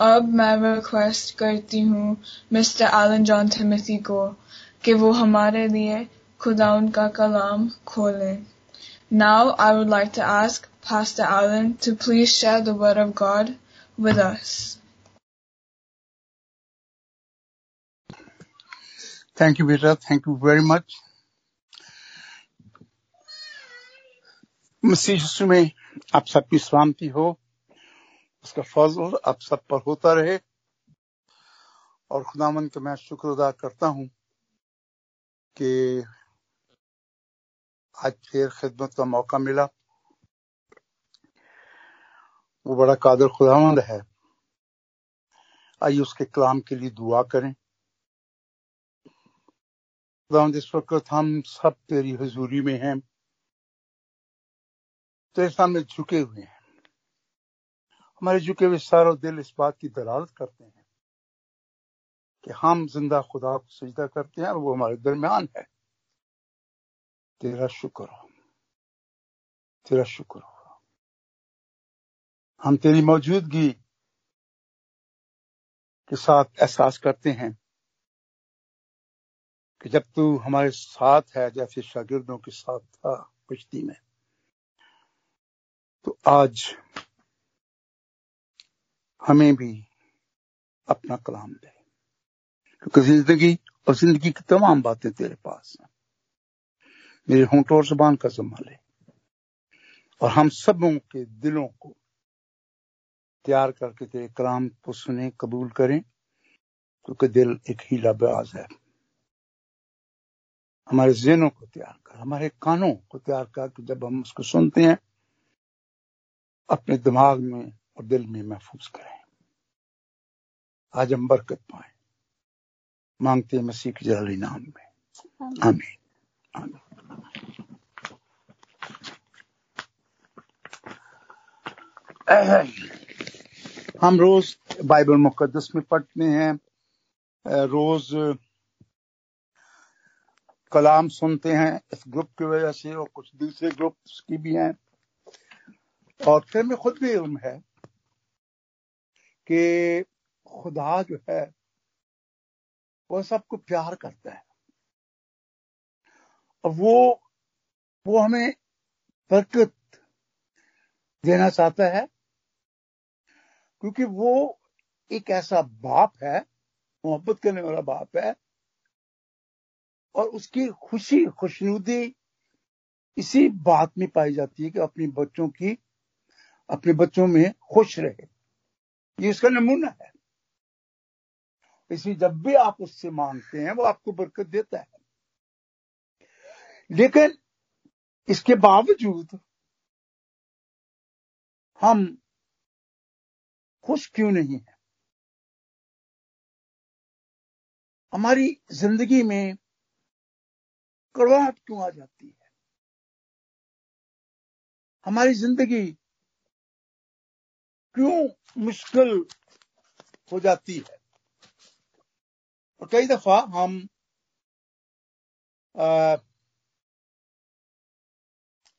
अब मैं रिक्वेस्ट करती हूँ मिस्टर एलन जॉन टिमोथी को कि वो हमारे लिए खुदा उनका कलाम खोलें Now I would like to ask Pastor Alan to please share the Word of God with us. Thank you, Vita. Thank you very much. मसीह में आप सबकी सलामती हो उसका फजल आप सब पर होता रहे। और खुदामन का मैं शुक्र अदा करता हूँ कि आज फिर खिदमत का मौका मिला। वो बड़ा कादर खुदावंद है। आइए उसके कलाम के लिए दुआ करें। खुदावंद इस वक्त हम सब तेरी हजूरी में हैं। तेरे सामने झुके हुए हैं। हमारे झुके हुए सारो दिल इस बात की दलालत करते हैं कि हम ज़िंदा खुदा को सजदा करते हैं और वो हमारे दरमियान है। तेरा शुक्र हो। तेरा शुक्र हो। हम तेरी मौजूदगी के साथ एहसास करते हैं कि जब तू हमारे साथ है, जैसे शागिर्दों के साथ था कुश्ती में तो आज हमें भी अपना कलाम दे। क्योंकि ज़िंदगी और ज़िंदगी की तमाम बातें तेरे पास हैं। मेरे होंठों और जबान का जमा ले और हम सबों के दिलों को तैयार करके तेरे कलाम को सुने, कबूल करें, क्योंकि दिल एक ही ब्याज है। हमारे जहनों को तैयार कर, हमारे कानों को तैयार कर जब हम उसको सुनते हैं, अपने दिमाग में और दिल में महफूज करें। आज हम बरकत पाए। मांगते हैं मसीह के जलाली नाम में। आमीन। हम रोज बाइबल मुकदस में पढ़ते हैं। रोज कलाम सुनते हैं। इस ग्रुप की वजह से और कुछ दूसरे ग्रुप की भी हैं। और फिर में खुद भी इल्म है। कि खुदा जो है वो सबको प्यार करता है। और वो वो हमें बरकत देना चाहता है, क्योंकि वो एक ऐसा बाप है, मोहब्बत करने वाला बाप है, और उसकी खुशी, खुशनुदी इसी बात में पाई जाती है कि अपने बच्चों की, अपने बच्चों में खुश रहे। ये उसका नमूना है। इसलिए जब भी आप उससे मांगते हैं, वो आपको बरकत देता है। लेकिन इसके बावजूद हम खुश क्यों नहीं है? हमारी ज़िंदगी में कड़वाहट क्यों आ जाती है? हमारी ज़िंदगी क्यों मुश्किल हो जाती है? और कई दफ़ा हम आ,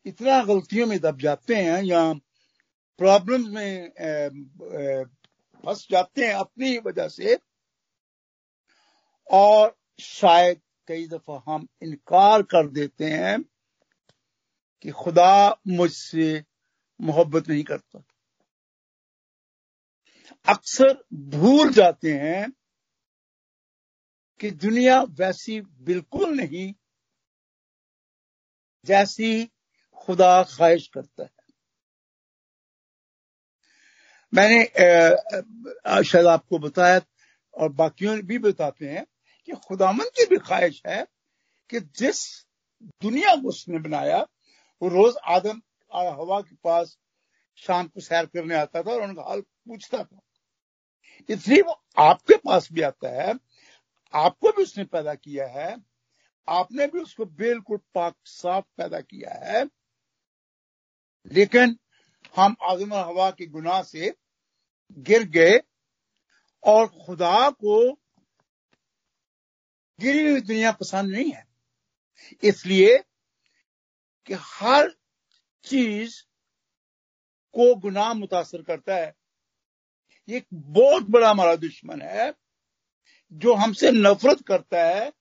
इतना गलतियों में दब जाते हैं या प्रॉब्लम में फंस जाते हैं अपनी वजह से और शायद कई दफ़ा हम इनकार कर देते हैं कि खुदा मुझसे मोहब्बत नहीं करता। अक्सर भूल जाते हैं कि दुनिया वैसी बिल्कुल नहीं जैसी खुदा ख्वाहिश करता है। मैंने शायद आपको बताया और बाकियों भी बताते हैं कि खुदामन की भी ख्वाहिश है कि जिस दुनिया को उसने बनाया, वो रोज आदम हवा के पास शाम को सैर करने आता था और उनका हाल पूछता था। इसलिए वो आपके पास भी आता है, आपको भी उसने पैदा किया है, आपने भी उसको बिल्कुल पाक साफ़ पैदा किया है। लेकिन हम और हवा के गुनाह से गिर गए और खुदा को गिरी हुई दुनिया पसंद नहीं है। इसलिए कि हर चीज़ को गुनाह मुतासर करता है। ये एक बहुत बड़ा हमारा दुश्मन है, जो हमसे नफरत करता है,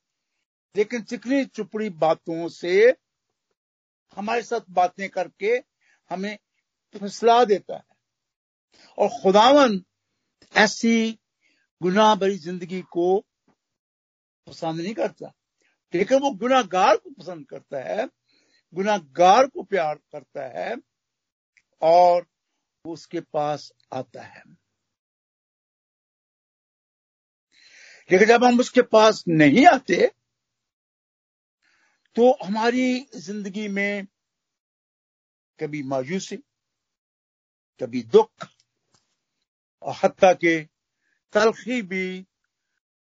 लेकिन चिकनी चुपड़ी बातों से हमारे साथ बातें करके हमें फसला देता है। और खुदावन ऐसी गुनाह भरी ज़िंदगी को पसंद नहीं करता। लेकिन वो गुनागार को पसंद करता है गुनागार को प्यार करता है और उसके पास आता है। लेकिन जब हम उसके पास नहीं आते तो हमारी ज़िंदगी में कभी मायूसी, कभी दुख, और हत्या के तलखी भी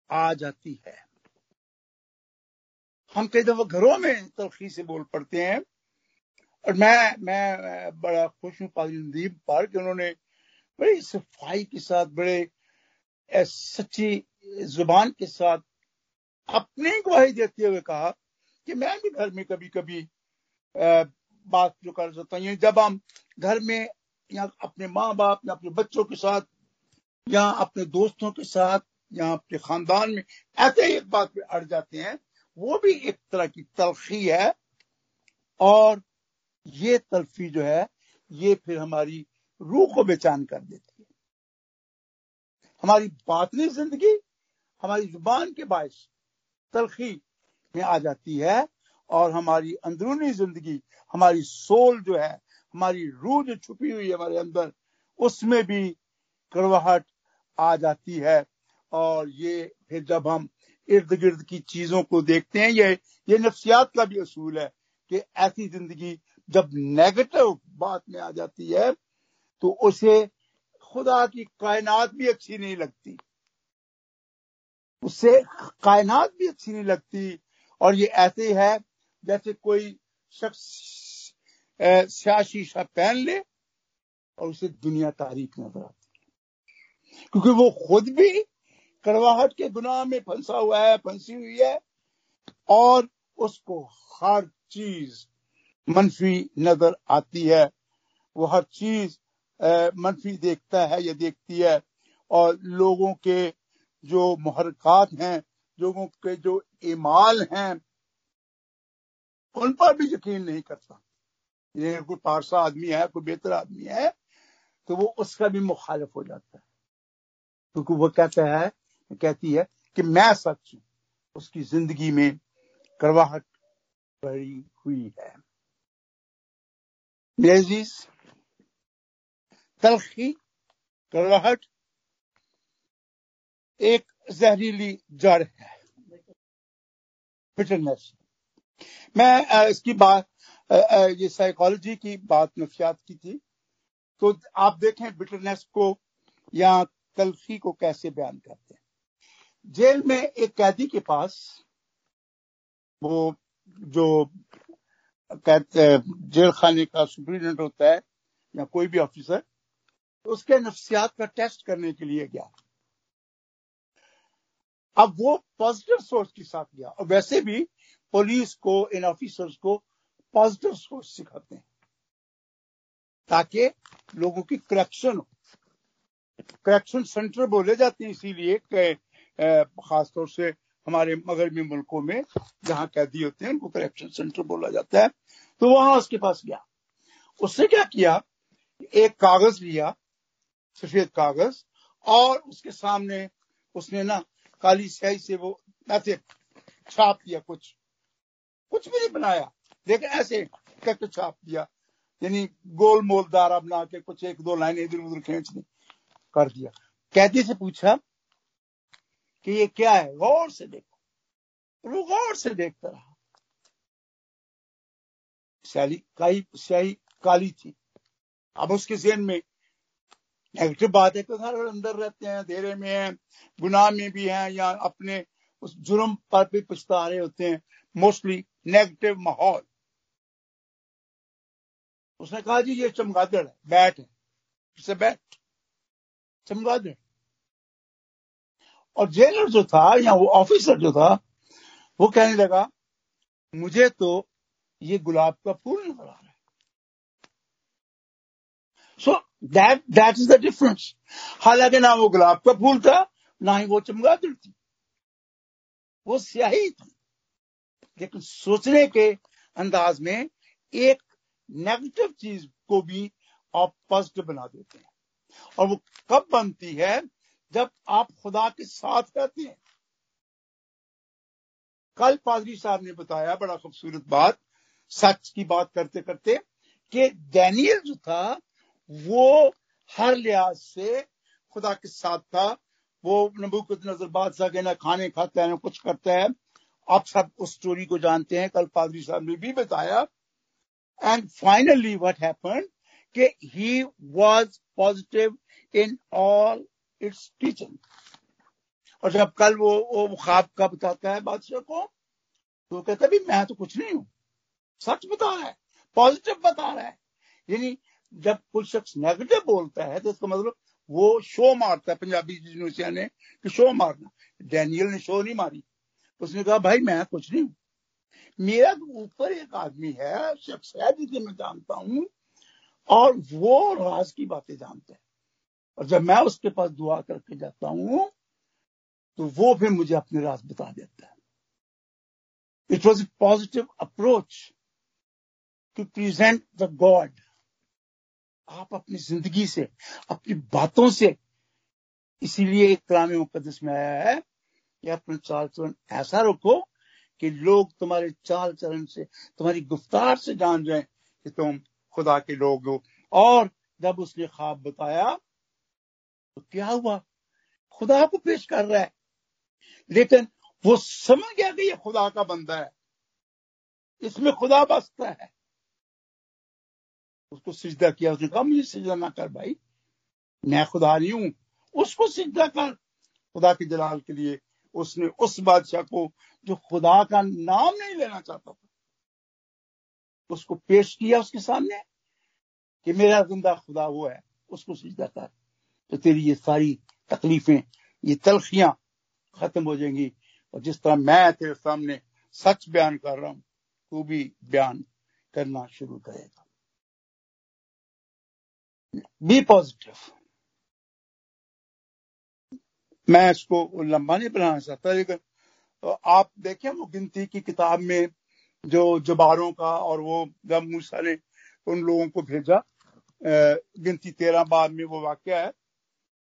आ जाती है। हम कई दफ़ा घरों में तलखी से बोल पड़ते हैं और मैं मैं बड़ा खुश हूँ पाजी नदीप पर कि उन्होंने बड़ी सफ़ाई के साथ, बड़े सच्ची ज़ुबान के साथ अपनी गवाही देते हुए कहा कि मैं भी घर में कभी कभी बात जो कर सकता हूँ। जब हम घर में या अपने माँ बाप या अपने बच्चों के साथ या अपने दोस्तों के साथ या अपने खानदान में ऐसे एक बात पे अड़ जाते हैं, वो भी एक तरह की तलखी है। और ये तलफी जो है, ये फिर हमारी रूह को बेचान कर देती है। हमारी बातनी ज़िंदगी, हमारी ज़ुबान के बायस तलखी में आ जाती है और हमारी अंदरूनी ज़िंदगी, हमारी सोल जो है, हमारी रूह जो छुपी हुई है हमारे अंदर, उसमें भी कड़वाहट आ जाती है। और ये फिर जब हम इर्द गिर्द की चीज़ों को देखते हैं, ये ये नफ्सियात का भी असूल है कि ऐसी ज़िंदगी जब नेगेटिव बात में आ जाती है तो उसे खुदा की कायनात भी अच्छी नहीं लगती। उससे कायनात भी अच्छी नहीं लगती। और ये ऐसे है जैसे कोई शख्स शीशा पहन ले और उसे दुनिया तारीख नज़र आती क्योंकि वो खुद भी कड़वाहट के गुनाह में फंसा हुआ है, फंसी हुई है, और उसको हर चीज़ मनफी नज़र आती है। वो हर चीज़ मनफी देखता है या देखती है। और लोगों के जो मुहरकत हैं, लोगों के जो इमाल हैं, उन पर भी यकीन नहीं करता। ये कोई पारसा आदमी है, कोई बेहतर आदमी है तो वो उसका भी मुखालिफ हो जाता है। क्योंकि वो कहता है, कहती है कि मैं सच हूँ, उसकी ज़िंदगी में करवाहट भरी हुई है। मेजीज तलखी करवाहट एक जहरीली जड़ है। बिटरनेस मैं इसकी बात ये साइकोलॉजी की बात नफियात की थी। तो आप देखें बिटरनेस को या तलखी को कैसे बयान करते हैं। जेल में एक कैदी के पास वो जो जेल खाने का सुप्रीडेंट होता है या कोई भी ऑफिसर तो उसके नफ्सियात का टेस्ट करने के लिए गया। अब वो पॉजिटिव सोर्स के साथ गया। और वैसे भी पुलिस को, इन ऑफिसर्स को पॉजिटिव सोर्स सिखाते हैं, ताकि लोगों की करेक्शन हो। करेक्शन सेंटर बोले जाते हैं, इसीलिए खासतौर से हमारे मगरबी मुल्कों में जहाँ कैदी होते हैं, उनको करेक्शन सेंटर बोला जाता है। तो वहाँ उसके पास गया। उसने क्या किया? एक कागज़ लिया, सफ़ेद कागज़, और उसके सामने उसने ना काली स्याही से वो ऐसे छाप दिया कुछ। कुछ भी नहीं बनाया। लेकिन ऐसे करके छाप दिया। यानी गोल मोल दारा बना के कुछ एक दो लाइन इधर उधर खींच कर दिया। कैदी से पूछा कि ये क्या है? गौर से देखो। वो गौर से देखता रहा। स्याही स्याही, काली थी। अब उसके जेन में नेगेटिव बात है तो हर अंदर रहते हैं, अंधेरे में हैं, गुनाह में भी हैं, या अपने उस जुर्म पर भी पछता रहे होते हैं। मोस्टली नेगेटिव माहौल। उसने कहा, जी, ये चमगादड़ है। बैट है। बैट चमगादड़ और जेलर जो था या वो ऑफिसर जो था, वो कहने लगा, मुझे तो ये गुलाब का फूल नज़र आ रहा है. So that that is the difference हालाँकि ना वो गुलाब का फूल था, ना ही वो चमगादड़ थी। वो स्याही थी। लेकिन सोचने के अंदाज में एक नेगेटिव चीज़ को भी आप पॉजिटिव बना देते हैं। और वो कब बनती है? जब आप खुदा के साथ रहते हैं। कल पादरी साहब ने बताया, बड़ा खूबसूरत बात, सच की बात करते करते, कि डैनियल जो था, वो हर लिहाज से खुदा के साथ था। वो नबूकत नज़र बादशाह के ना खाने खाता है, ना कुछ करता है। आप सब उस स्टोरी को जानते हैं, कल पादरी साहब ने भी बताया। एंड फाइनली व्हाट हैपेंड कि he was positive in all its teaching और जब कल वो वो ख्वाब का बताता है बादशाह को तो कहता है मैं तो कुछ नहीं हूँ। सच बता रहा है पॉजिटिव बता रहा है। यानी जब कोई शख्स नेगेटिव बोलता है तो इसका मतलब वो शो मारता है। पंजाबी यूनिवर्सिया ने कि शो मारना। डैनियल ने शो नहीं मारी। उसने कहा, भाई, मैं कुछ नहीं हूँ। मेरा ऊपर एक आदमी है, शख्स है जिसे मैं जानता हूँ, और वो राज की बातें जानता है। और जब मैं उसके पास दुआ करके जाता हूँ तो वो फिर मुझे अपने राज बता देता है। It was a positive approach to present the God आप अपनी ज़िंदगी से, अपनी बातों से इसीलिए एक कलाम मुकदस में आया है कि अपना चाल चलन ऐसा रखो कि लोग तुम्हारे चाल चलन से, तुम्हारी गुफ्तार से जान जाए कि तुम खुदा के लोग हो। और जब उसने ख्वाब बताया तो क्या हुआ? खुदा को पेश कर रहा है। लेकिन वो समझ गया कि ये खुदा का बंदा है। इसमें खुदा बसता है। उसको सिजदा किया, उसने कहा, मुझे सिजदा ना कर भाई। मैं खुदा नहीं हूँ। उसको सिजदा कर। खुदा के जलाल के लिए उसने उस बादशाह को, जो खुदा का नाम नहीं लेना चाहता था, उसको पेश किया उसके सामने कि मेरा ज़िंदा खुदा वो है। उसको सिजदा कर। तो तेरी ये सारी तकलीफें, ये तलखियाँ खत्म हो जाएँगी। और जिस तरह मैं तेरे सामने सच बयान कर रहा हूँ, तू भी बयान करना शुरू करेगा। बी पॉजिटिव मैं इसको लंबा नहीं बनाना चाहता, लेकिन आप देखें वो गिनती की किताब में जो जबारों का और वो जब मूसा ने उन लोगों को भेजा। गिनती तेरह बाद में वो वाक्य है।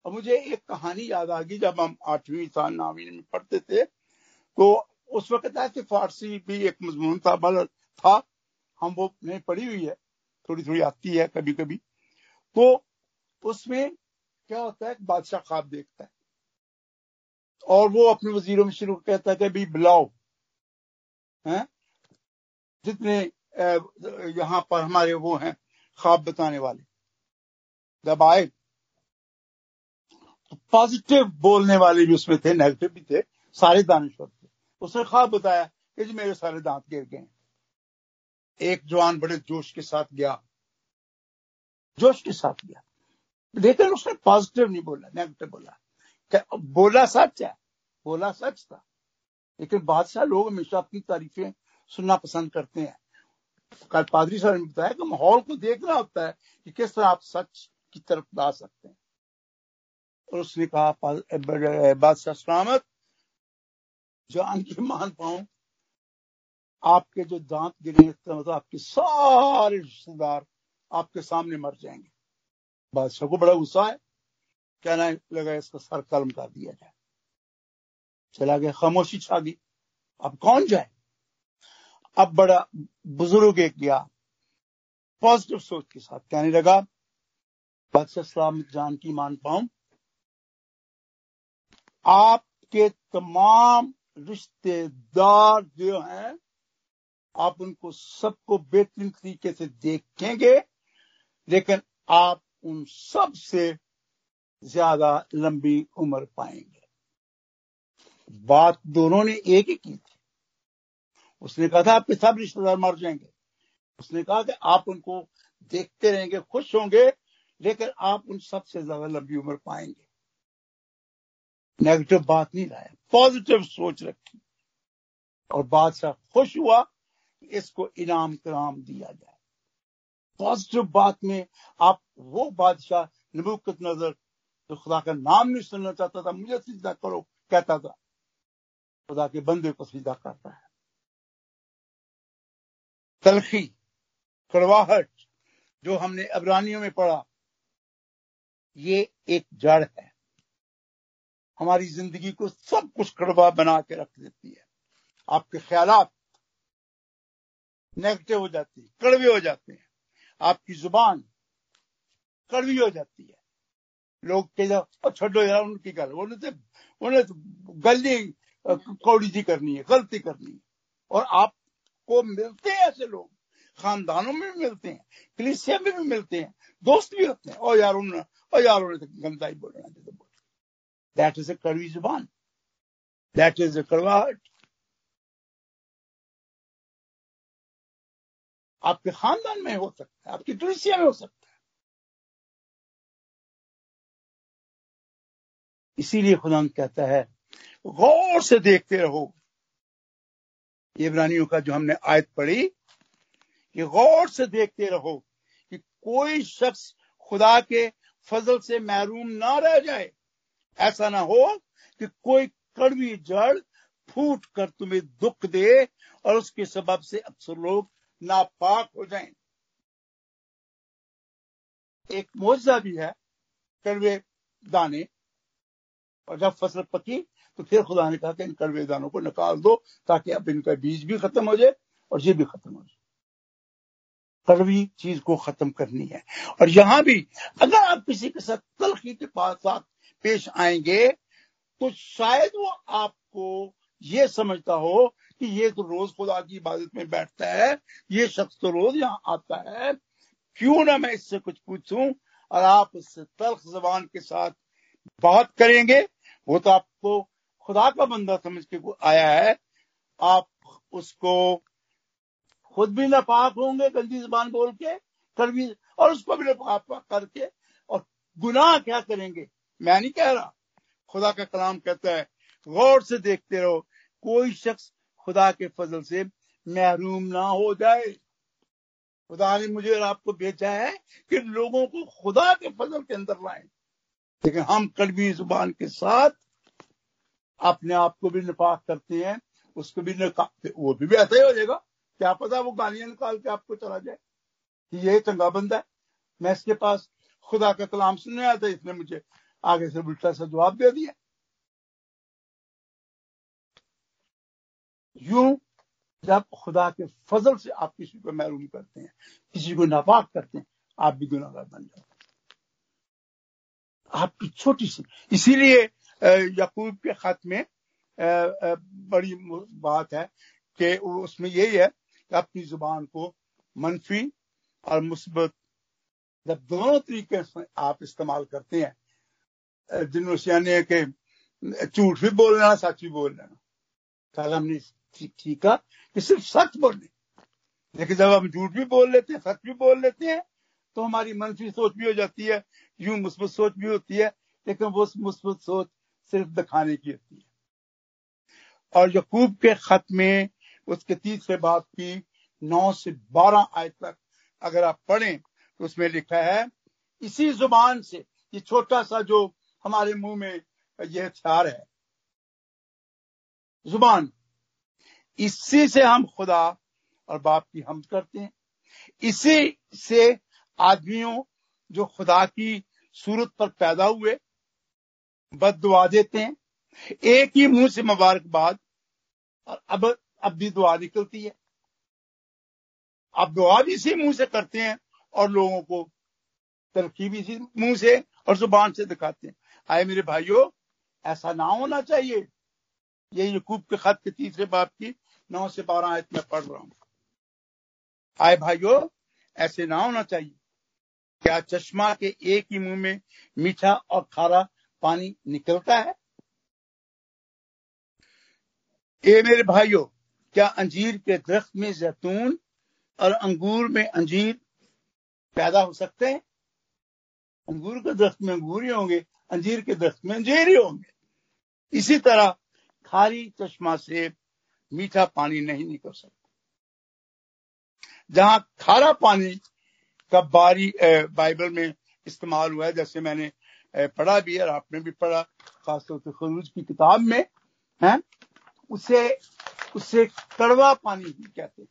और मुझे एक कहानी याद आ गई जब हम आठवीं साल नावीन में पढ़ते थे तो उस वक्त ऐसे फारसी भी एक मजमून था बल था, हम वो नहीं पढ़ी हुई है थोड़ी थोड़ी आती है कभी कभी तो उसमें क्या होता है बादशाह ख्वाब देखता है। और वो अपने वजीरों में शुरू कहता है कि भाई बुलाओ, हैं? जितने यहाँ पर हमारे वो हैं, ख्वाब बताने वाले। जब आए पॉजिटिव बोलने वाले भी उसमें थे नेगेटिव भी थे, सारे दानश्वर थे। उसने ख्वाब बताया कि जी मेरे सारे दांत गिर गए एक जवान बड़े जोश के साथ गया। जोश के साथ गया। लेकिन उसने पॉजिटिव नहीं बोला नेगेटिव बोला। बोला सच है? बोला सच था। लेकिन बादशाह लोग हमेशा अपनी तारीफें सुनना पसंद करते हैं। कल पादरी साहब ने बताया कि माहौल को देखना होता है कि किस तरह आप सच की तरफ़ ला सकते हैं। और उसने कहा बादशाह सलामत, जान की मान पाऊँ, आपके जो दांत गिरे मतलब आपके सारे रिश्तेदार आपके सामने मर जाएँगे। बादशाह को बड़ा गुस्सा है कहना लगा, इसका सर कलम कर दिया जाए। चला गया, खामोशी छा गई। अब कौन जाए? अब बड़ा बुज़ुर्ग एक गया पॉजिटिव सोच के साथ कहने लगा, बादशाह सलामत जान की मान पाऊँ आपके तमाम रिश्तेदार जो हैं, आप उनको सबको बेहतरीन तरीके से देखेंगे, लेकिन आप उन सबसे ज़्यादा लंबी उम्र पाएँगे। बात दोनों ने एक ही की थी। उसने कहा था, आपके सब रिश्तेदार मर जाएँगे। उसने कहा कि आप उनको देखते रहेंगे, खुश होंगे, लेकिन आप उन सबसे ज़्यादा लंबी उम्र पाएँगे। नेगेटिव बात नहीं लाया। पॉजिटिव सोच रखी। और बादशाह खुश हुआ कि इसको इनाम कराम दिया जाए। पॉजिटिव बात में आप वो बादशाह नबुकत नज़र जो खुदा का नाम नहीं सुनना चाहता था, मुझे सीधा करो, कहता था, खुदा के बंदे को सीधा करता है। तलखी कड़वाहट जो हमने अबरानियों में पढ़ा, ये एक जड़ है। हमारी ज़िंदगी को सब कुछ कड़वा बना के रख देती है। आपके ख्याल नेगेटिव हो जाती है, कड़वे हो जाते हैं। आपकी ज़ुबान कड़वी हो जाती है। लोग कह छोड़ो यार, उनकी गल, उन्हें तो उन्हें तो गलती कौड़ी जी करनी है, गलती करनी है। और आपको मिलते हैं ऐसे लोग, खानदानों में भी मिलते हैं, कलिसिया में भी मिलते हैं, दोस्त भी होते हैं और यार उन्होंने और यार, उन्हें तो गंदा ही बोलना दैट इज़ अ कड़वी ज़ुबान दैट इज़ अ कड़वाहट आपके खानदान में हो सकता है, आपकी कलिसिया में हो सकता है। इसीलिए खुदा कहता है, गौर से देखते रहो। इब्रानियों का जो हमने आयत पढ़ी कि गौर से देखते रहो कि कोई शख्स खुदा के फजल से महरूम ना रह जाए। ऐसा ना हो कि कोई कड़वी जड़ फूट कर तुम्हें दुख दे और उसके सबब से अक्सर लोग नापाक हो जाएँ। एक मुआवजा भी है, कड़वे दाने और जब फ़सल पकी तो फिर खुदा ने कहा कि इन कड़वे दानों को निकाल दो ताकि अब इनका बीज भी खत्म हो जाए और ये भी खत्म हो जाए कड़वी चीज़ को खत्म करनी है। और यहाँ भी अगर आप किसी के साथ तलखी के साथ पेश आएँगे तो शायद वो आपको ये समझता हो कि ये तो रोज खुदा की इबादत में बैठता है, ये शख्स तो रोज यहाँ आता है। क्यों ना मैं इससे कुछ पूछूँ और आप उससे तल्ख जबान के साथ बात करेंगे? वो तो आपको खुदा का बंदा समझ के आया है। आप उसको खुद भी नापाक होंगे गंदी जबान बोल के भी, और उसको भी नापाक करके, और गुनाह क्या करेंगे? मैं नहीं कह रहा। खुदा का कलाम कहता है, गौर से देखते रहो, कोई शख्स खुदा के फजल से महरूम ना हो जाए। खुदा ने मुझे और आपको भेजा है कि लोगों को खुदा के फजल के अंदर लाए। लेकिन हम कड़वी ज़ुबान के साथ अपने आप को भी निपाक करते हैं, उसको भी वो भी ऐसा ही हो जाएगा। क्या पता वो गालियाँ निकाल के आपको चला जाए। ये चंगा बंदा है। मैं इसके पास खुदा का कलाम सुनने आया था, इसने मुझे आगे से उल्टा सा जवाब दे दिया। यूँ जब खुदा के फजल से आप किसी को महरूम करते हैं, किसी को नापाक करते हैं, आप भी गुनागार बन जाते आपकी छोटी सी। इसीलिए यकूब के खत में बड़ी बात है कि उसमें यही है अपनी ज़ुबान को मनफी और मुस्बत जब दोनों तरीके आप इस्तेमाल करते हैं जिनों के झूठ भी बोल लेना, सच भी बोल लेना। कल हमने सीखा कि सिर्फ़ सच बोलने। लेकिन जब हम झूठ भी बोल लेते हैं, सच भी बोल लेते हैं तो हमारी मनफी सोच भी हो जाती है, यूँ मुस्बत सोच भी होती है, लेकिन वो मुस्बत सोच सिर्फ़ दिखाने की होती है। और यकूब के खत में उसके तीसरे बाप की, नौ से बारह आय तक अगर आप पढ़ें तो उसमें लिखा है, इसी ज़ुबान से, ये छोटा सा जो हमारे मुँह में यह हथियार है, ज़ुबान। इसी से हम खुदा और बाप की हम करते हैं। इसी से आदमियों जो खुदा की सूरत पर पैदा हुए बद देते हैं। एक ही मुँह से मुबारकबाद। और अब अब भी दुआ निकलती है। अब दुआ भी इसी मुँह से करते हैं और लोगों को तरक्की भी इसी मुँह से और ज़ुबान से दिखाते हैं। आए मेरे भाइयों, ऐसा ना होना चाहिए। ये यकूब के खत के तीसरे बाप की नौ से बारह आयत में पढ़ रहा हूँ। आए भाइयों, ऐसे ना होना चाहिए क्या चश्मा के एक ही मुँह में मीठा और खारा पानी निकलता है। ए मेरे भाइयों क्या अंजीर के दरख्त में जैतून और अंगूर में अंजीर पैदा हो सकते हैं? अंगूर के दरख्त में अंगूर ही होंगे, अंजीर के दरख्त में अंजीर ही होंगे। इसी तरह खारी चश्मा से मीठा पानी नहीं निकल सकता। जहाँ खारा पानी का बारी बाइबल में इस्तेमाल हुआ है, जैसे मैंने पढ़ा भी और आपने भी पढ़ा, खासतौर से खरूज की किताब में, है? उसे उसे कड़वा पानी ही कहते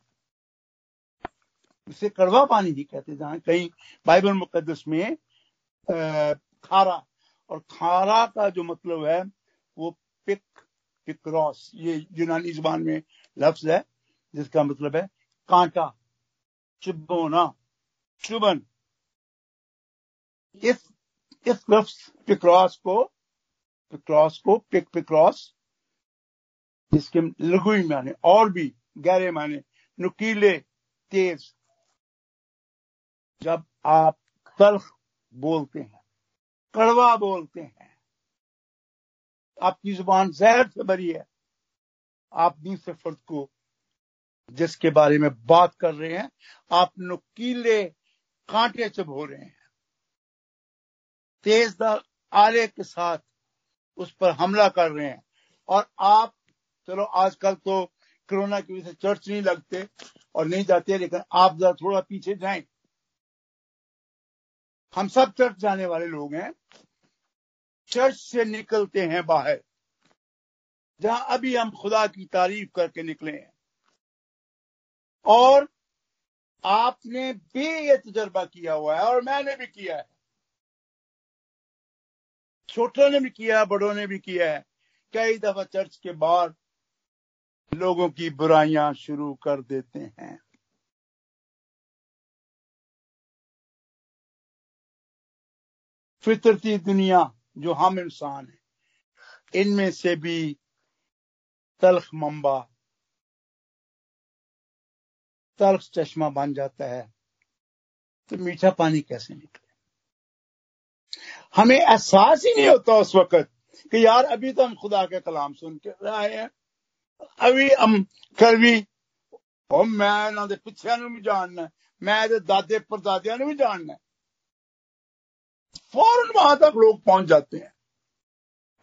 उसे कड़वा पानी ही कहते जहाँ कहीं बाइबल मुकदस में खारा, और खारा का जो मतलब है, वो पिक, पिक्रॉस, ये यूनानी ज़ुबान में लफ्ज है, जिसका मतलब है कांटा चुबोना चुबन इस इस लफ्ज पिक्रॉस को पिक्रॉस को पिक, पिक्रॉस जिसके लघुई माने और भी गहरे माने नुकीले तेज जब आप तल्ख बोलते हैं, कड़वा बोलते हैं, आपकी ज़ुबान जहर से भरी है, आप दूसरे फर्द को जिसके बारे में बात कर रहे हैं, आप नुकीले कांटे चबो रहे हैं। तेजदार आले के साथ उस पर हमला कर रहे हैं और आप चलो, आजकल तो कोरोना की वजह से चर्च नहीं लगते और नहीं जाते, लेकिन आप जरा थोड़ा पीछे जाए। हम सब चर्च जाने वाले लोग हैं। चर्च से निकलते हैं बाहर, जहाँ अभी हम खुदा की तारीफ़ करके निकले हैं। और आपने भी ये तजर्बा किया हुआ है, और मैंने भी किया है। छोटों ने भी किया बड़ों ने भी किया है। कई दफ़ा चर्च के बाहर लोगों की बुराइयाँ शुरू कर देते हैं। फितरती दुनिया जो हम इंसान हैं, इनमें से भी तलख मंबा, तलख चश्मा बन जाता है तो मीठा पानी कैसे निकले? हमें एहसास ही नहीं होता उस वक्त कि यार अभी तो हम खुदा के कलाम सुन के रहे हैं। अभी हम कर भी मैं ना पिछे भी जानना, मैं दादे परदादिया भी जानना। फ़ौरन वहाँ तक लोग पहुँच जाते हैं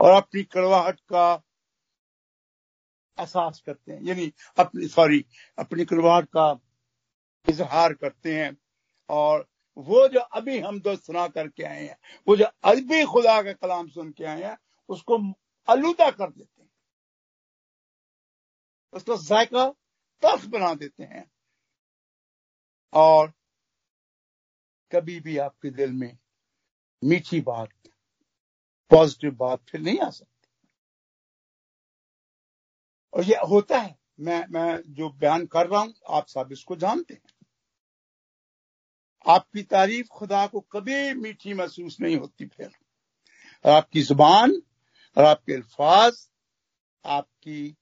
और अपनी कड़वाहट का एहसास करते हैं, यानी अपनी, सॉरी, अपनी कड़वाहट का इजहार करते हैं और वो जो अभी हम दोस्त सुना करके आए हैं, वो जो अभी खुदा का कलाम सुन के आए हैं, उसको आलूदा कर देते हैं। उसको जायका तफ बना देते हैं। और कभी भी आपके दिल में मीठी बात, पॉजिटिव बात फिर नहीं आ सकती। और ये होता है। मैं मैं जो बयान कर रहा हूँ, आप सब इसको जानते हैं। आपकी तारीफ़ खुदा को कभी मीठी महसूस नहीं होती फिर। आपकी ज़ुबान और आपके अल्फाज, आपकी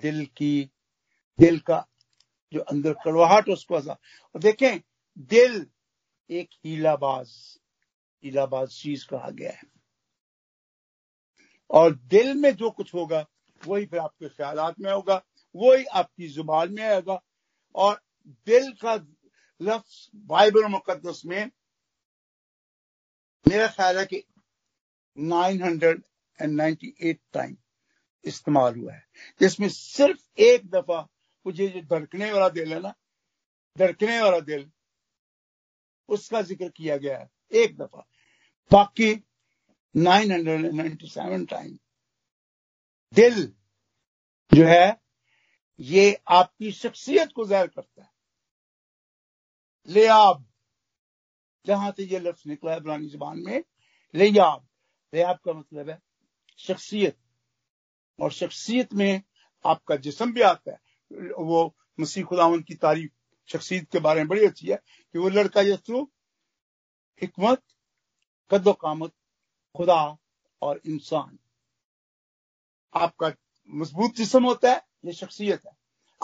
दिल की, दिल का जो अंदर कड़वाहट, उसको और देखें, दिल एक हीलाबाज इलाहाबाद चीज़ कहा गया है। और दिल में जो कुछ होगा, वही फिर आपके ख्याल में होगा, वही आपकी ज़ुबान में आएगा। और दिल का लफ्ज बाइबल मुकदस में, मेरा ख्याल है कि 998 टाइम। इस्तेमाल हुआ है। जिसमें सिर्फ़ एक दफ़ा मुझे जो धड़कने वाला दिल है ना, धड़कने वाला दिल, उसका ज़िक्र किया गया है, एक दफ़ा। बाकी 997 टाइम दिल जो है, ये आपकी शख्सियत को ज़ाहिर करता है। लियाब, जहाँ से ये लफ्ज निकला है पुरानी जबान में, लियाब। लियाब का मतलब है शख्सियत। और शख्सियत में आपका जिसम भी आता है। वो मसीह खुदावन की तारीफ़, शख्सियत के बारे में बड़ी अच्छी है कि वो लड़का यसू हिकमत कदो कामत खुदा और इंसान। आपका मज़बूत जिसम होता है, ये शख्सियत है।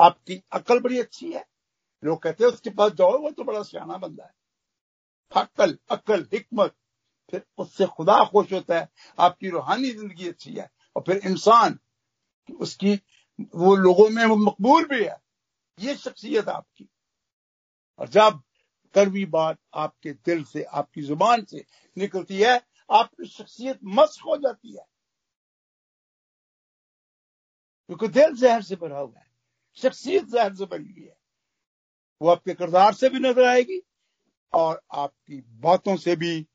आपकी अकल बड़ी अच्छी है। लोग कहते हैं, उसके पास जाओ, वो तो बड़ा सियाना बंदा है। अकल अकल, हिकमत, फिर उससे खुदा खुश होता है। आपकी रूहानी ज़िंदगी अच्छी है। और फिर इंसान, उसकी, वो लोगों में वो मकबूल भी है। ये शख्सियत आपकी। और जब कड़वी बात आपके दिल से, आपकी ज़ुबान से निकलती है, आपकी शख्सियत मस्क हो जाती है। क्योंकि दिल जहर से भरा हुआ है। शख्सियत जहर से भरी हुई है। वो आपके किरदार से भी नज़र आएगी और आपकी बातों से भी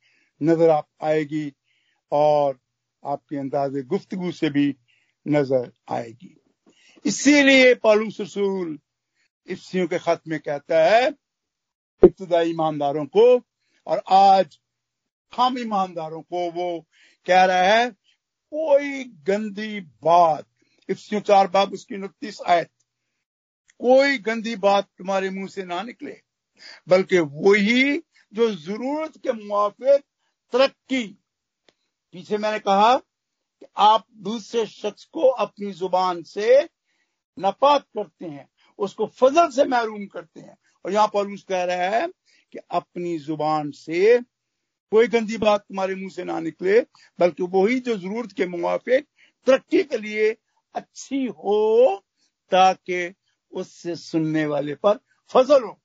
नज़र आप आएगी। और आपके अंदाज गुफ्तगु से भी नज़र आएगी। इसीलिए पालूस रसूल इफ्सियों के खत में कहता है, इब्तदाई ईमानदारों को और आज हम ईमानदारों को वो कह रहा है, कोई गंदी बात, इफ्सियों चार बाब, उसकी उनतीस आयत, कोई गंदी बात तुम्हारे मुँह से ना निकले, बल्कि वही जो ज़रूरत के मुआफिक तरक्की पीछे मैंने कहा कि आप दूसरे शख्स को अपनी ज़ुबान से नपाक करते हैं, उसको फजल से महरूम करते हैं। और यहाँ पर कह रहा है कि अपनी ज़ुबान से कोई गंदी बात तुम्हारे मुँह से ना निकले, बल्कि वही जो ज़रूरत के मुआफिक तरक्की के लिए अच्छी हो, ताकि उससे सुनने वाले पर फजल हो।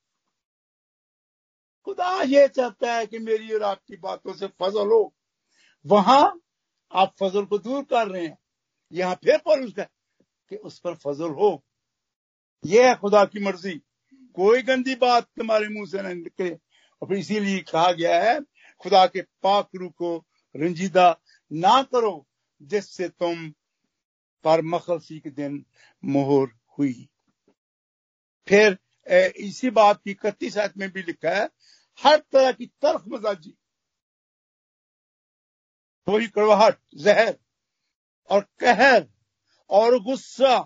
खुदा ये चाहता है कि मेरी और आपकी बातों से फजल हो। वहाँ आप फजल को दूर कर रहे हैं। यहाँ फिर पर उसका कि उस पर फजल हो। यह है खुदा की मर्ज़ी। कोई गंदी बात तुम्हारे मुँह से न निकले। और इसीलिए कहा गया है, खुदा के पाक रू को रंजीदा ना करो, जिससे तुम पर मखलसी के दिन मोहर हुई। फिर इसी बात की इकतीस आयत में भी लिखा है, हर तरह की तरफ़ मजाजी। वही कड़वाहट, जहर और कहर और गुस्सा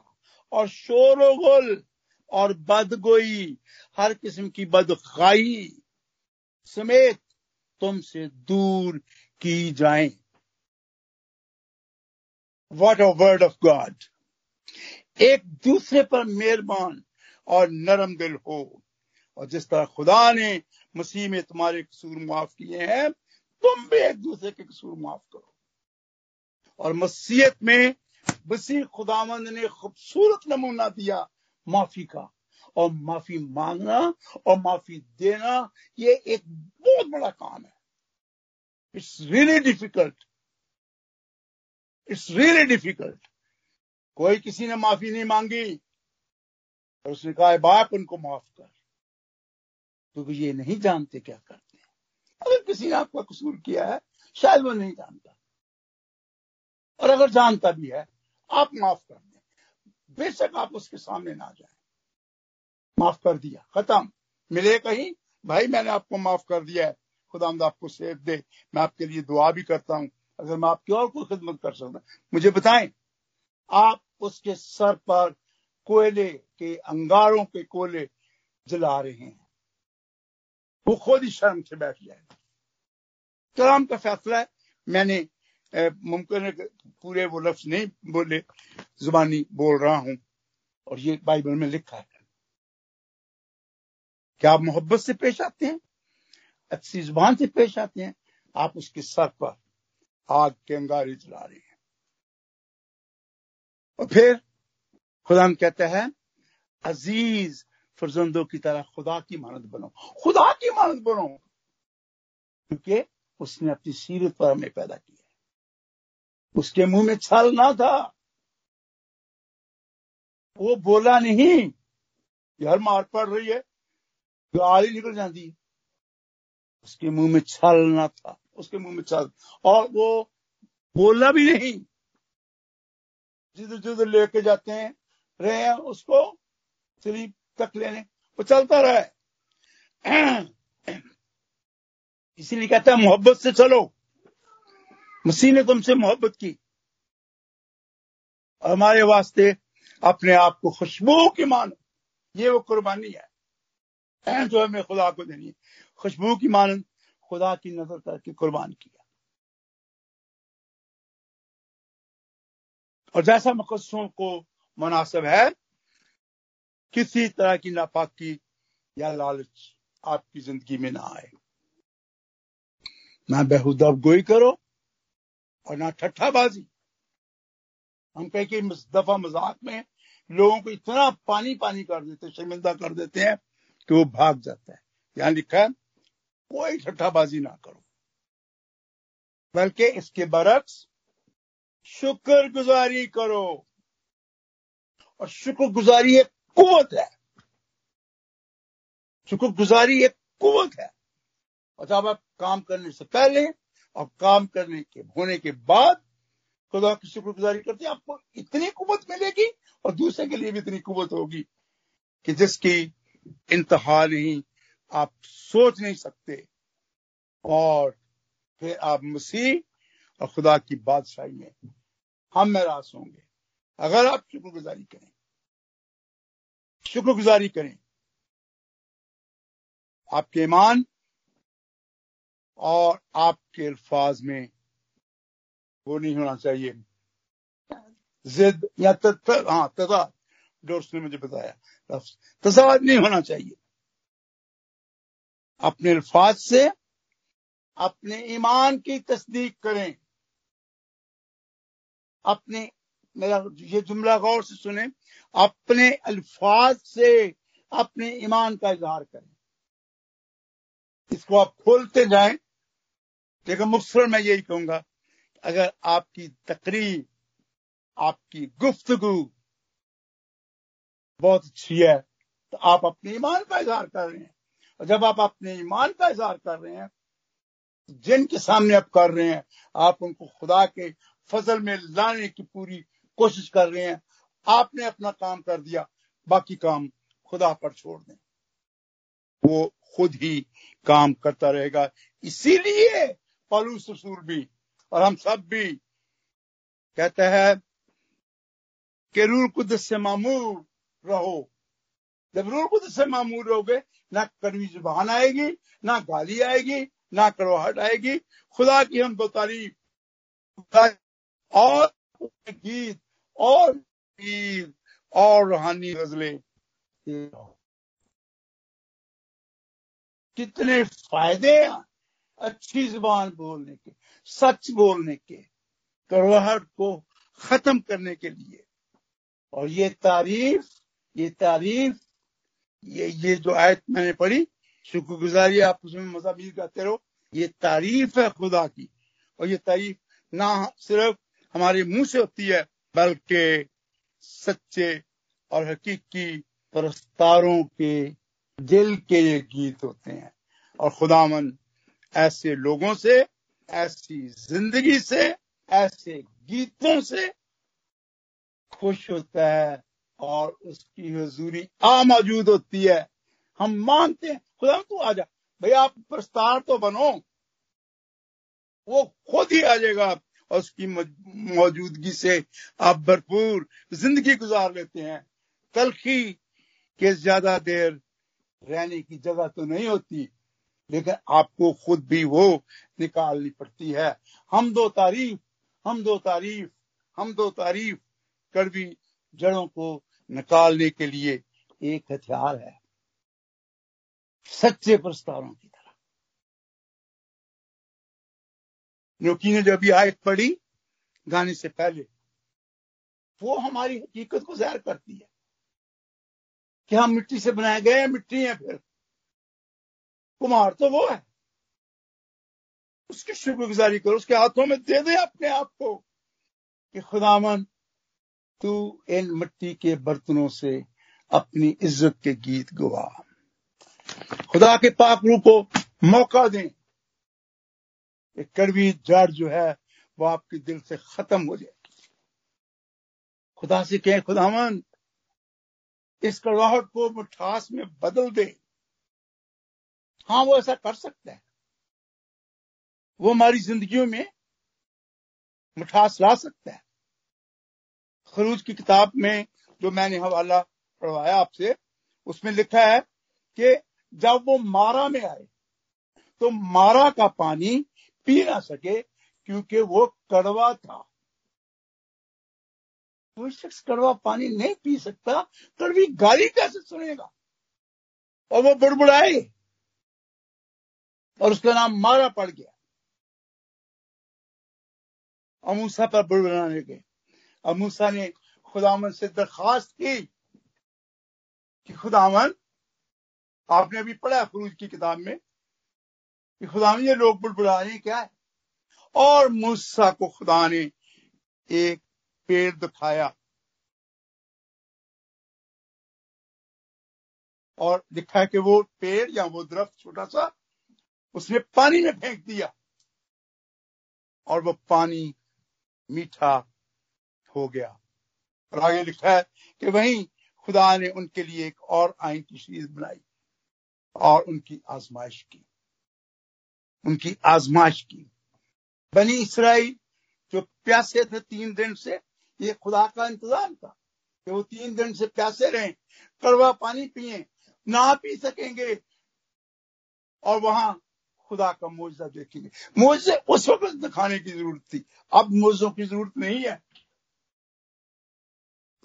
और शोर और बदगोई, हर किस्म की बदखाई समेत तुमसे दूर की जाए। What a word of God एक दूसरे पर मेहरबान और नरम दिल हो। और जिस तरह खुदा ने मसीह में तुम्हारे कसूर माफ़ किए हैं तुम भी एक दूसरे के कसूर माफ़ करो। और मसीहत में बसी खुदावंद ने खूबसूरत नमूना दिया माफ़ी का। और माफ़ी मांगना और माफ़ी देना, ये एक बहुत बड़ा काम है। It's really difficult it's really difficult कोई किसी ने माफ़ी नहीं मांगी और उसने कहा बाप, उनको माफ़ कर। क्योंकि तो ये नहीं जानते क्या करते हैं। अगर किसी ने आपका कसूर किया है, शायद वो नहीं जानता। और अगर जानता भी है, आप माफ़ कर दें। बेशक आप उसके सामने ना जाए। माफ़ कर दिया। खत्म। मिले कहीं? भाई, मैंने आपको माफ़ कर दिया है। खुदा आपको सेफ़ दे। मैं आपके लिए दुआ भी करता हूँ। अगर मैं आपकी और कोई खिदमत कर सकता मुझे बताएँ, आप उसके सर पर कोयले के अंगारों के कोयले जला रहे हैं। ही शर्म से बैठ जाएगा कलाम का फैसला मैंने मुमकिन है पूरे वो लफ्ज नहीं बोले जुबानी बोल रहा हूँ और ये बाइबल में लिखा है क्या आप मोहब्बत से पेश आते हैं अच्छी ज़ुबान से पेश आते हैं आप उसके सर पर आग के अंगारे जला रहे हैं और फिर खुदा कहता है अज़ीज़ फर्जंदों की तरह खुदा की मानत बनो खुदा की मानत बनो क्योंकि उसने अपनी सीरत पर हमें पैदा किया उसके मुँह में छल ना था वो बोला नहीं हर मार पड़ रही है आली निकल जाती है उसके मुँह में छल ना था उसके मुँह में छल और वो बोला भी नहीं जिधर जिधर लेके जाते हैं रहे हैं उसको स्लीप तक लेने। वो चलता रहा इसीलिए कहता है मोहब्बत से चलो। मसीह ने तुमसे मोहब्बत की। हमारे वास्ते अपने आप को खुशबू की मानो। ये वो कुर्बानी है। जो हमें खुदा को देनी है। खुशबू की मानंद खुदा की नज़र करके कुर्बान किया। और जैसा मकसों को मुनासिब है किसी तरह की नापाकी या लालच आपकी ज़िंदगी में ना आए। ना बेहुदा गोई करो और ना ठट्ठाबाजी। हम कह के दफ़ा मज़ाक में लोगों को इतना पानी पानी कर देते शर्मिंदा कर देते हैं कि वो भाग जाता है। यहाँ लिखा है, कोई ठट्ठाबाजी ना करो। बल्कि इसके बरक्स शुक्रगुजारी करो। और शुक्रगुजारी एक कुवत है। शुक्र गुजारी एक कुवत है। और जब आप काम करने से पहले और काम करने के, होने के बाद खुदा की शुक्रगुजारी करते हैं, आपको इतनी कुवत मिलेगी और दूसरे के लिए भी इतनी कुवत होगी कि जिसकी इंतहा नहीं, आप सोच नहीं सकते। और फिर आप मसीह और खुदा की बादशाही में हम महरास होंगे। अगर आप शुक्रगुजारी करें शुक्रगुजारी करें। आपके ईमान और आपके अल्फाज में वो नहीं होना चाहिए। जिद या हाँ तजाद। डोर्स ने मुझे बताया तजाद नहीं होना चाहिए। अपने अल्फाज से अपने ईमान की तस्दीक करें। अपने मेरा ये जुमला गौर से सुने, अपने अल्फाज से अपने ईमान का इजहार करें। इसको आप खोलते जाए। लेकिन मुख्तर मैं यही कहूँगा, अगर आपकी तकरीर, आपकी गुफ्तगु बहुत अच्छी है तो आप अपने ईमान का इजहार कर रहे हैं। और जब आप अपने ईमान का इजहार कर रहे हैं, जिनके सामने आप कर रहे हैं, आप उनको खुदा के फजल में लाने की पूरी कोशिश कर रहे हैं। आपने अपना काम कर दिया, बाकी काम खुदा पर छोड़ दें। वो खुद ही काम करता रहेगा। इसीलिए पलू ससुर भी और हम सब भी कहते हैं कि रूल कुदस से मामूर रहो। जब रूल कुदस से मामूर रहोगे, ना कड़वी ज़ुबान आएगी, ना गाली आएगी, ना कड़वाहट आएगी। खुदा की हम दो तारीफ़ और गीत और गीत और रूहानी गजले। कितने फ़ायदे हैं अच्छी ज़ुबान बोलने के, सच बोलने के कड़वाहट को खत्म करने के लिए। और ये तारीफ़ ये तारीफ़, ये ये जो आयत मैंने पढ़ी, शुक्रगुजारी आप उसमें मजामीर गाते रहो। ये तारीफ़ है खुदा की। और ये तारीफ़ ना सिर्फ़ हमारे मुँह से होती है बल्कि सच्चे और हकीकी परस्तारों के दिल के ये गीत होते हैं। और खुदामन ऐसे लोगों से, ऐसी ज़िंदगी से, ऐसे गीतों से खुश होता है और उसकी हजूरी आ मौजूद होती है। हम मानते हैं, खुदा तू आ जा। भाई आप प्रस्तार तो बनो, वो खुद ही आ जाएगा। और उसकी मौजूदगी से आप भरपूर ज़िंदगी गुजार लेते हैं। तलखी के ज़्यादा देर रहने की जगह तो नहीं होती, लेकिन आपको खुद भी वो निकालनी पड़ती है। हम दो तारीफ़, हम दो तारीफ़, हम दो तारीफ़ कड़वी जड़ों को निकालने के लिए एक हथियार है। सच्चे प्रस्तारों की न्योकी ने जो अभी आयत पढ़ी, गाने से पहले, वो हमारी हकीकत को ज़ाहिर करती है कि हम मिट्टी से बनाए गए हैं, मिट्टी है फिर। कुमार तो वो है। उसकी शुक्रगुजारी करो, उसके हाथों में दे दे अपने आप को कि खुदामन तू इन मिट्टी के बर्तनों से अपनी इज़्ज़त के गीत गुवा। खुदा के पाक रू को मौका दें। कड़वी जड़ जो है, वो आपके दिल से खत्म हो जाए खुदा से कहें, खुदावन, इस कड़वाहट को मिठास में बदल दे। हाँ वो ऐसा कर सकता है। वो हमारी जिंदगियों में मिठास ला सकता है। खरूज की किताब में जो मैंने हवाला पढ़वाया आपसे, उसमें लिखा है कि जब वो मारा में आए तो मारा का पानी पी ना सके, क्योंकि वो कड़वा था। कोई शख्स कड़वा पानी नहीं पी सकता, कड़वी गाली कैसे सुनेगा? और वो बुड़बुड़ाए और उसका नाम मारा पड़ गया। अमूसा पर बुड़बुड़ाने के अमूसा ने खुदामन से दरखास्त की कि खुदावन, आपने अभी पढ़ा फरूज की किताब में? कि खुदा ये लोग बुड़बुड़ा रहे क्या है? और मूसा को खुदा ने एक पेड़ दिखाया। और दिखा कि वो पेड़ या वो दरख्त छोटा सा उसने पानी में फेंक दिया। और वो पानी मीठा हो गया। और आगे लिखा है कि वहीं खुदा ने उनके लिए एक और आइन की चीज़ बनाई और उनकी आजमाइश की। उनकी आजमाइश की। बनी इसराइल, जो प्यासे थे तीन दिन से, ये खुदा का इंतज़ाम था कि वो तीन दिन से प्यासे रहे, कड़वा पानी पिए, ना पी सकेंगे, और वहाँ खुदा का मुआवजा देखेंगे। मुआवजे उस वक्त दिखाने की ज़रूरत थी। अब मुआवजों की ज़रूरत नहीं है।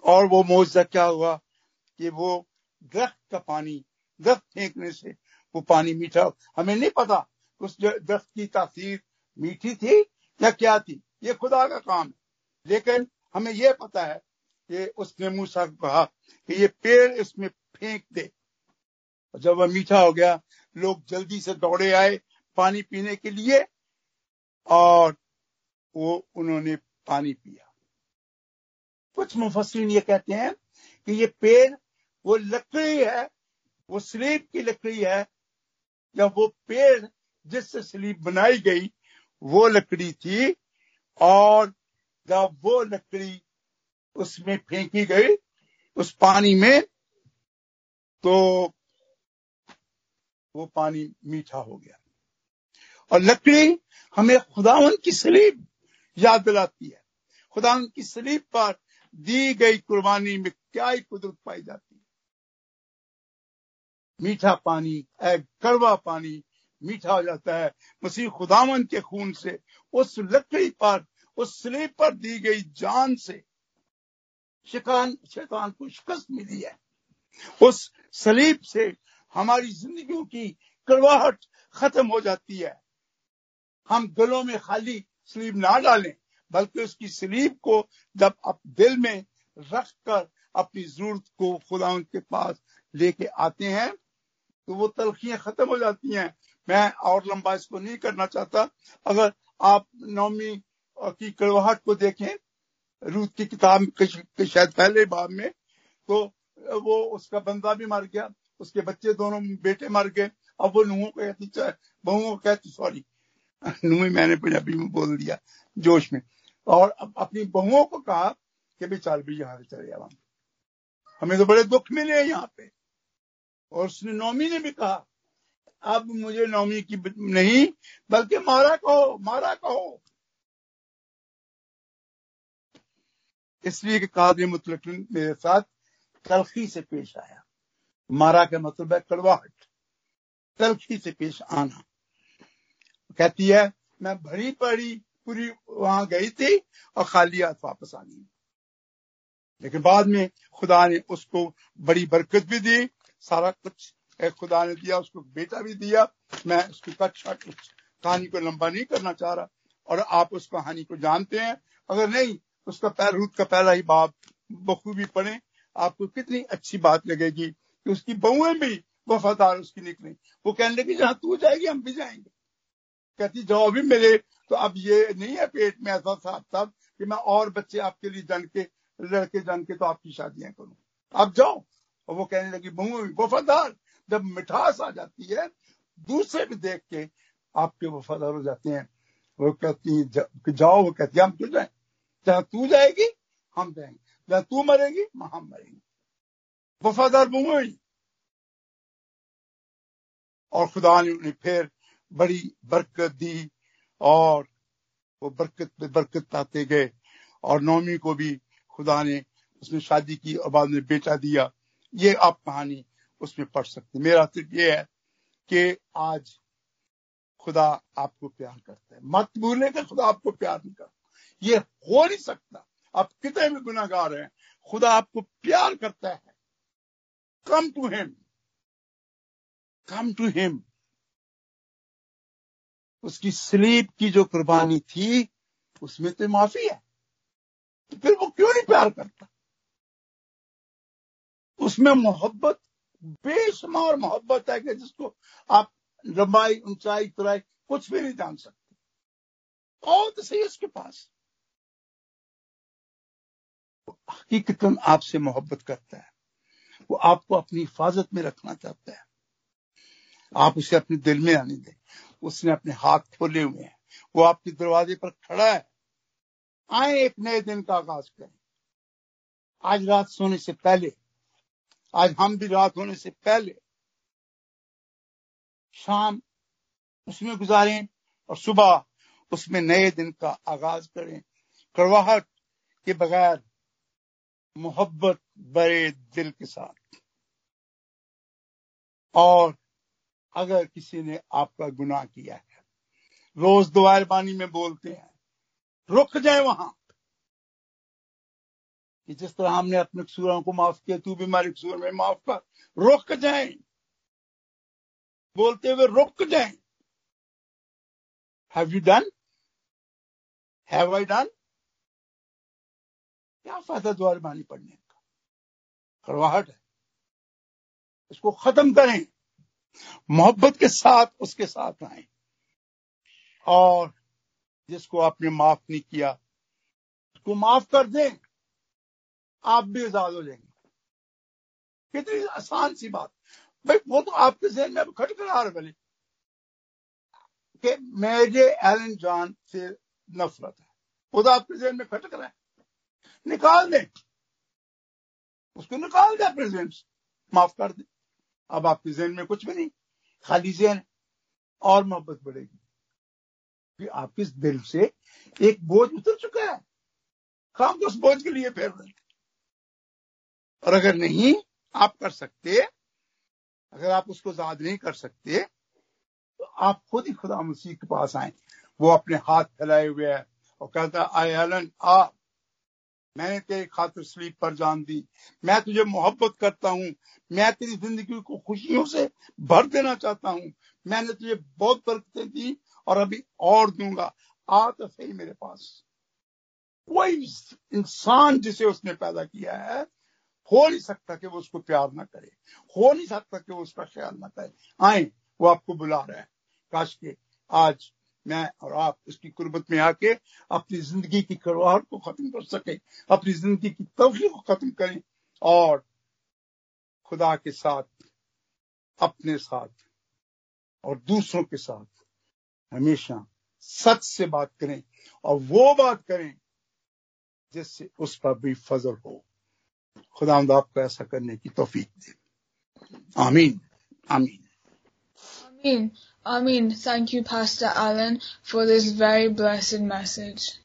और वो मुआवजा क्या हुआ कि वो दरख्त का पानी, दरख्त फेंकने से वो पानी मीठा, हमें नहीं पता उस दरख्त की तासीर मीठी थी या क्या थी? ये खुदा का काम है। लेकिन हमें यह पता है कि उसने मूसा को कहा कि ये पेड़ इसमें फेंक दे। जब वह मीठा हो गया, लोग जल्दी से दौड़े आए पानी पीने के लिए और वो उन्होंने पानी पिया। कुछ मुफसरीन ये कहते हैं कि ये पेड़ वो लकड़ी है, वो स्लीप की लकड़ी है, या वो पेड़ जिससे स्लीप बनाई गई, वो लकड़ी थी और जब वो लकड़ी उसमें फेंकी गई, उस पानी में तो वो पानी मीठा हो गया। और लकड़ी हमें खुदावन की सलीब याद दिलाती है। खुदावन की सलीब पर दी गई कुर्बानी में क्या ही कुदरत पाई जाती है। मीठा पानी कड़वा पानी मीठा हो जाता है। मसीह खुदावन के खून से, उस लकड़ी पर, उस स्लीब पर दी गई जान से शिकान, शैतान को शिकस्त मिली है। उस सलीब से हमारी जिंदगियों की कड़वाहट खत्म हो जाती है। हम गलों में खाली स्लीब ना डालें, बल्कि उसकी स्लीब को जब आप दिल में रख कर अपनी ज़रूरत को खुदा के पास लेके आते हैं तो वो तलखियाँ खत्म हो जाती हैं। मैं और लंबा इसको नहीं करना चाहता। अगर आप नौमी की कड़वाहट को देखें, रूथ की किताब के शायद पहले बाब में तो वो उसका बंदा भी मर गया, उसके बच्चे दोनों बेटे मर गए। अब वो नुहों को कहती बहुओं को कहती, सॉरी, नुह मैंने पंजाबी में बोल दिया जोश में। और अब अपनी बहुओं को कहा कि भाई चल भी यहाँ से चले जाओ। हमें तो बड़े दुख मिले यहाँ पे। और उसने नौमी ने भी कहा अब मुझे नौमी की नहीं, बल्कि मारा कहो मारा कहो। इसलिए कादरी मुतलक मेरे साथ तलखी से पेश आया। मारा का मतलब है कड़वाहट। तलखी से पेश आना। कहती है, मैं भरी पड़ी पूरी वहाँ गई थी और खाली हाथ वापस आ गई। लेकिन बाद में खुदा ने उसको बड़ी बरकत भी दी, सारा कुछ खुदा ने दिया, उसको बेटा भी दिया। मैं उसकी कक्षा कहानी को लंबा नहीं करना चाह रहा। और आप उस कहानी को जानते हैं। अगर नहीं, उसका पैर, रूत का पहला ही बाप बखूबी पढ़े, आपको कितनी अच्छी बात लगेगी कि उसकी बहुएँ भी वफादार उसकी निकली। वो कहने लगी जहाँ तू जाएगी, हम भी जाएँगे। कहती जाओ भी मिले तो अब ये नहीं है पेट में ऐसा साफ़ साफ़ कि मैं और बच्चे आपके लिए जन के, लड़के जन के तो आपकी शादियाँ करूँ। आप जाओ। और वो कहने लगी बहु वफादार जब मिठास आ जाती है, दूसरे भी देख के आपके वफादार हो जाते हैं। वो कहती है जाओ, वो कहती है, हम क्यों जाए? जहाँ तू जाएगी, हम जाएँगे। जहाँ तू मरेगी, हम मरेंगे। वफादार बहु और खुदा ने उन्हें फिर बड़ी बरकत दी और वो बरकत पे बरकत पाते गए। और नौमी को भी खुदा ने उसने शादी की और बाद में बेटा दिया। ये आप कहानी उसमें पढ़ सकते मेरा सिर्फ़ ये है कि आज खुदा आपको प्यार करता है। मत भूले कि खुदा आपको प्यार नहीं करता। ये हो नहीं सकता। आप कितने भी गुनागार हैं, खुदा आपको प्यार करता है। Come to him come to him उसकी स्लीप की जो कुर्बानी थी, उसमें तो माफ़ी है। तो फिर वो क्यों नहीं प्यार करता? उसमें मोहब्बत बेशुमार मोहब्बत है कि जिसको आप लंबाई, ऊंचाई, तुराई कुछ भी नहीं जान सकते। और तो सही उसके पास। हकीकत आपसे मोहब्बत करता है। वो आपको अपनी हिफाजत में रखना चाहता है। आप उसे अपने दिल में आने दें। उसने अपने हाथ खोले हुए हैं। वो आपके दरवाजे पर खड़ा है। आए एक नए दिन का आगाज़ करें। आज रात सोने से पहले आज हम भी रात होने से पहले शाम उसमें गुजारें और सुबह उसमें नए दिन का आगाज़ करें। करवाहट के बगैर मोहब्बत बड़े दिल के साथ। और अगर किसी ने आपका गुनाह किया है, रोज दुआर बानी में बोलते हैं, रुक जाए वहाँ। कि जिस तरह हमने अपने कसूरों को माफ़ किया, तू भी हमारे कसूर में माफ़ कर। रुक जाए। बोलते हुए रुक जाए। Have you done have I done क्या फ़ायदा द्वार बानी पढ़ने का? करवाहट है। इसको खत्म करें। मोहब्बत के साथ उसके साथ आए। और जिसको आपने माफ़ नहीं किया, उसको माफ़ कर दें। आप भी आज़ाद हो जाएँगे। कितनी आसान सी बात। भाई, वो तो आपके जहन में खट कर आ रहे भले कि मेरे एलन जॉन से नफरत है। वो तो आपके जहन में खटक रहा है। निकाल दे। उसको निकाल दे प्रेसिडेंट माफ़ कर दे। अब आपके जहन में कुछ भी नहीं। खाली जहन और मोहब्बत बढ़ेगी। कि आपके दिल से एक बोझ उतर चुका है। काम तो उस बोझ के लिए फेर रहे। और अगर नहीं आप कर सकते, अगर आप उसको याद नहीं कर सकते तो आप खुद ही खुदा मसीह के पास आए। वो अपने हाथ फैलाए हुए है और कहता आई एलन आ, मैंने तेरे खातिर स्लीप पर जान दी। मैं तुझे मोहब्बत करता हूँ। मैं तेरी ज़िंदगी को खुशियों से भर देना चाहता हूँ। मैंने तुझे बहुत बरकतें दी और अभी और दूँगा। आ तो सही मेरे पास। कोई इंसान जिसे उसने पैदा किया है हो नहीं सकता कि वो उसको प्यार ना करे। हो नहीं सकता कि वो उसका ख्याल ना करे। आए, वो आपको बुला रहा है। काश के आज मैं और आप उसकी कुर्बत में आके अपनी ज़िंदगी की करवाहट को खत्म कर सके, अपनी ज़िंदगी की तवफी को खत्म करें और खुदा के साथ, अपने साथ और दूसरों के साथ हमेशा सच से बात करें और वो बात करें जिससे उस पर भी फजल हो। खुदा आपको ऐसा करने की तोफीक दे आमीन आमीन Amen. Amen. Thank you, Pastor Allen, for this very blessed message.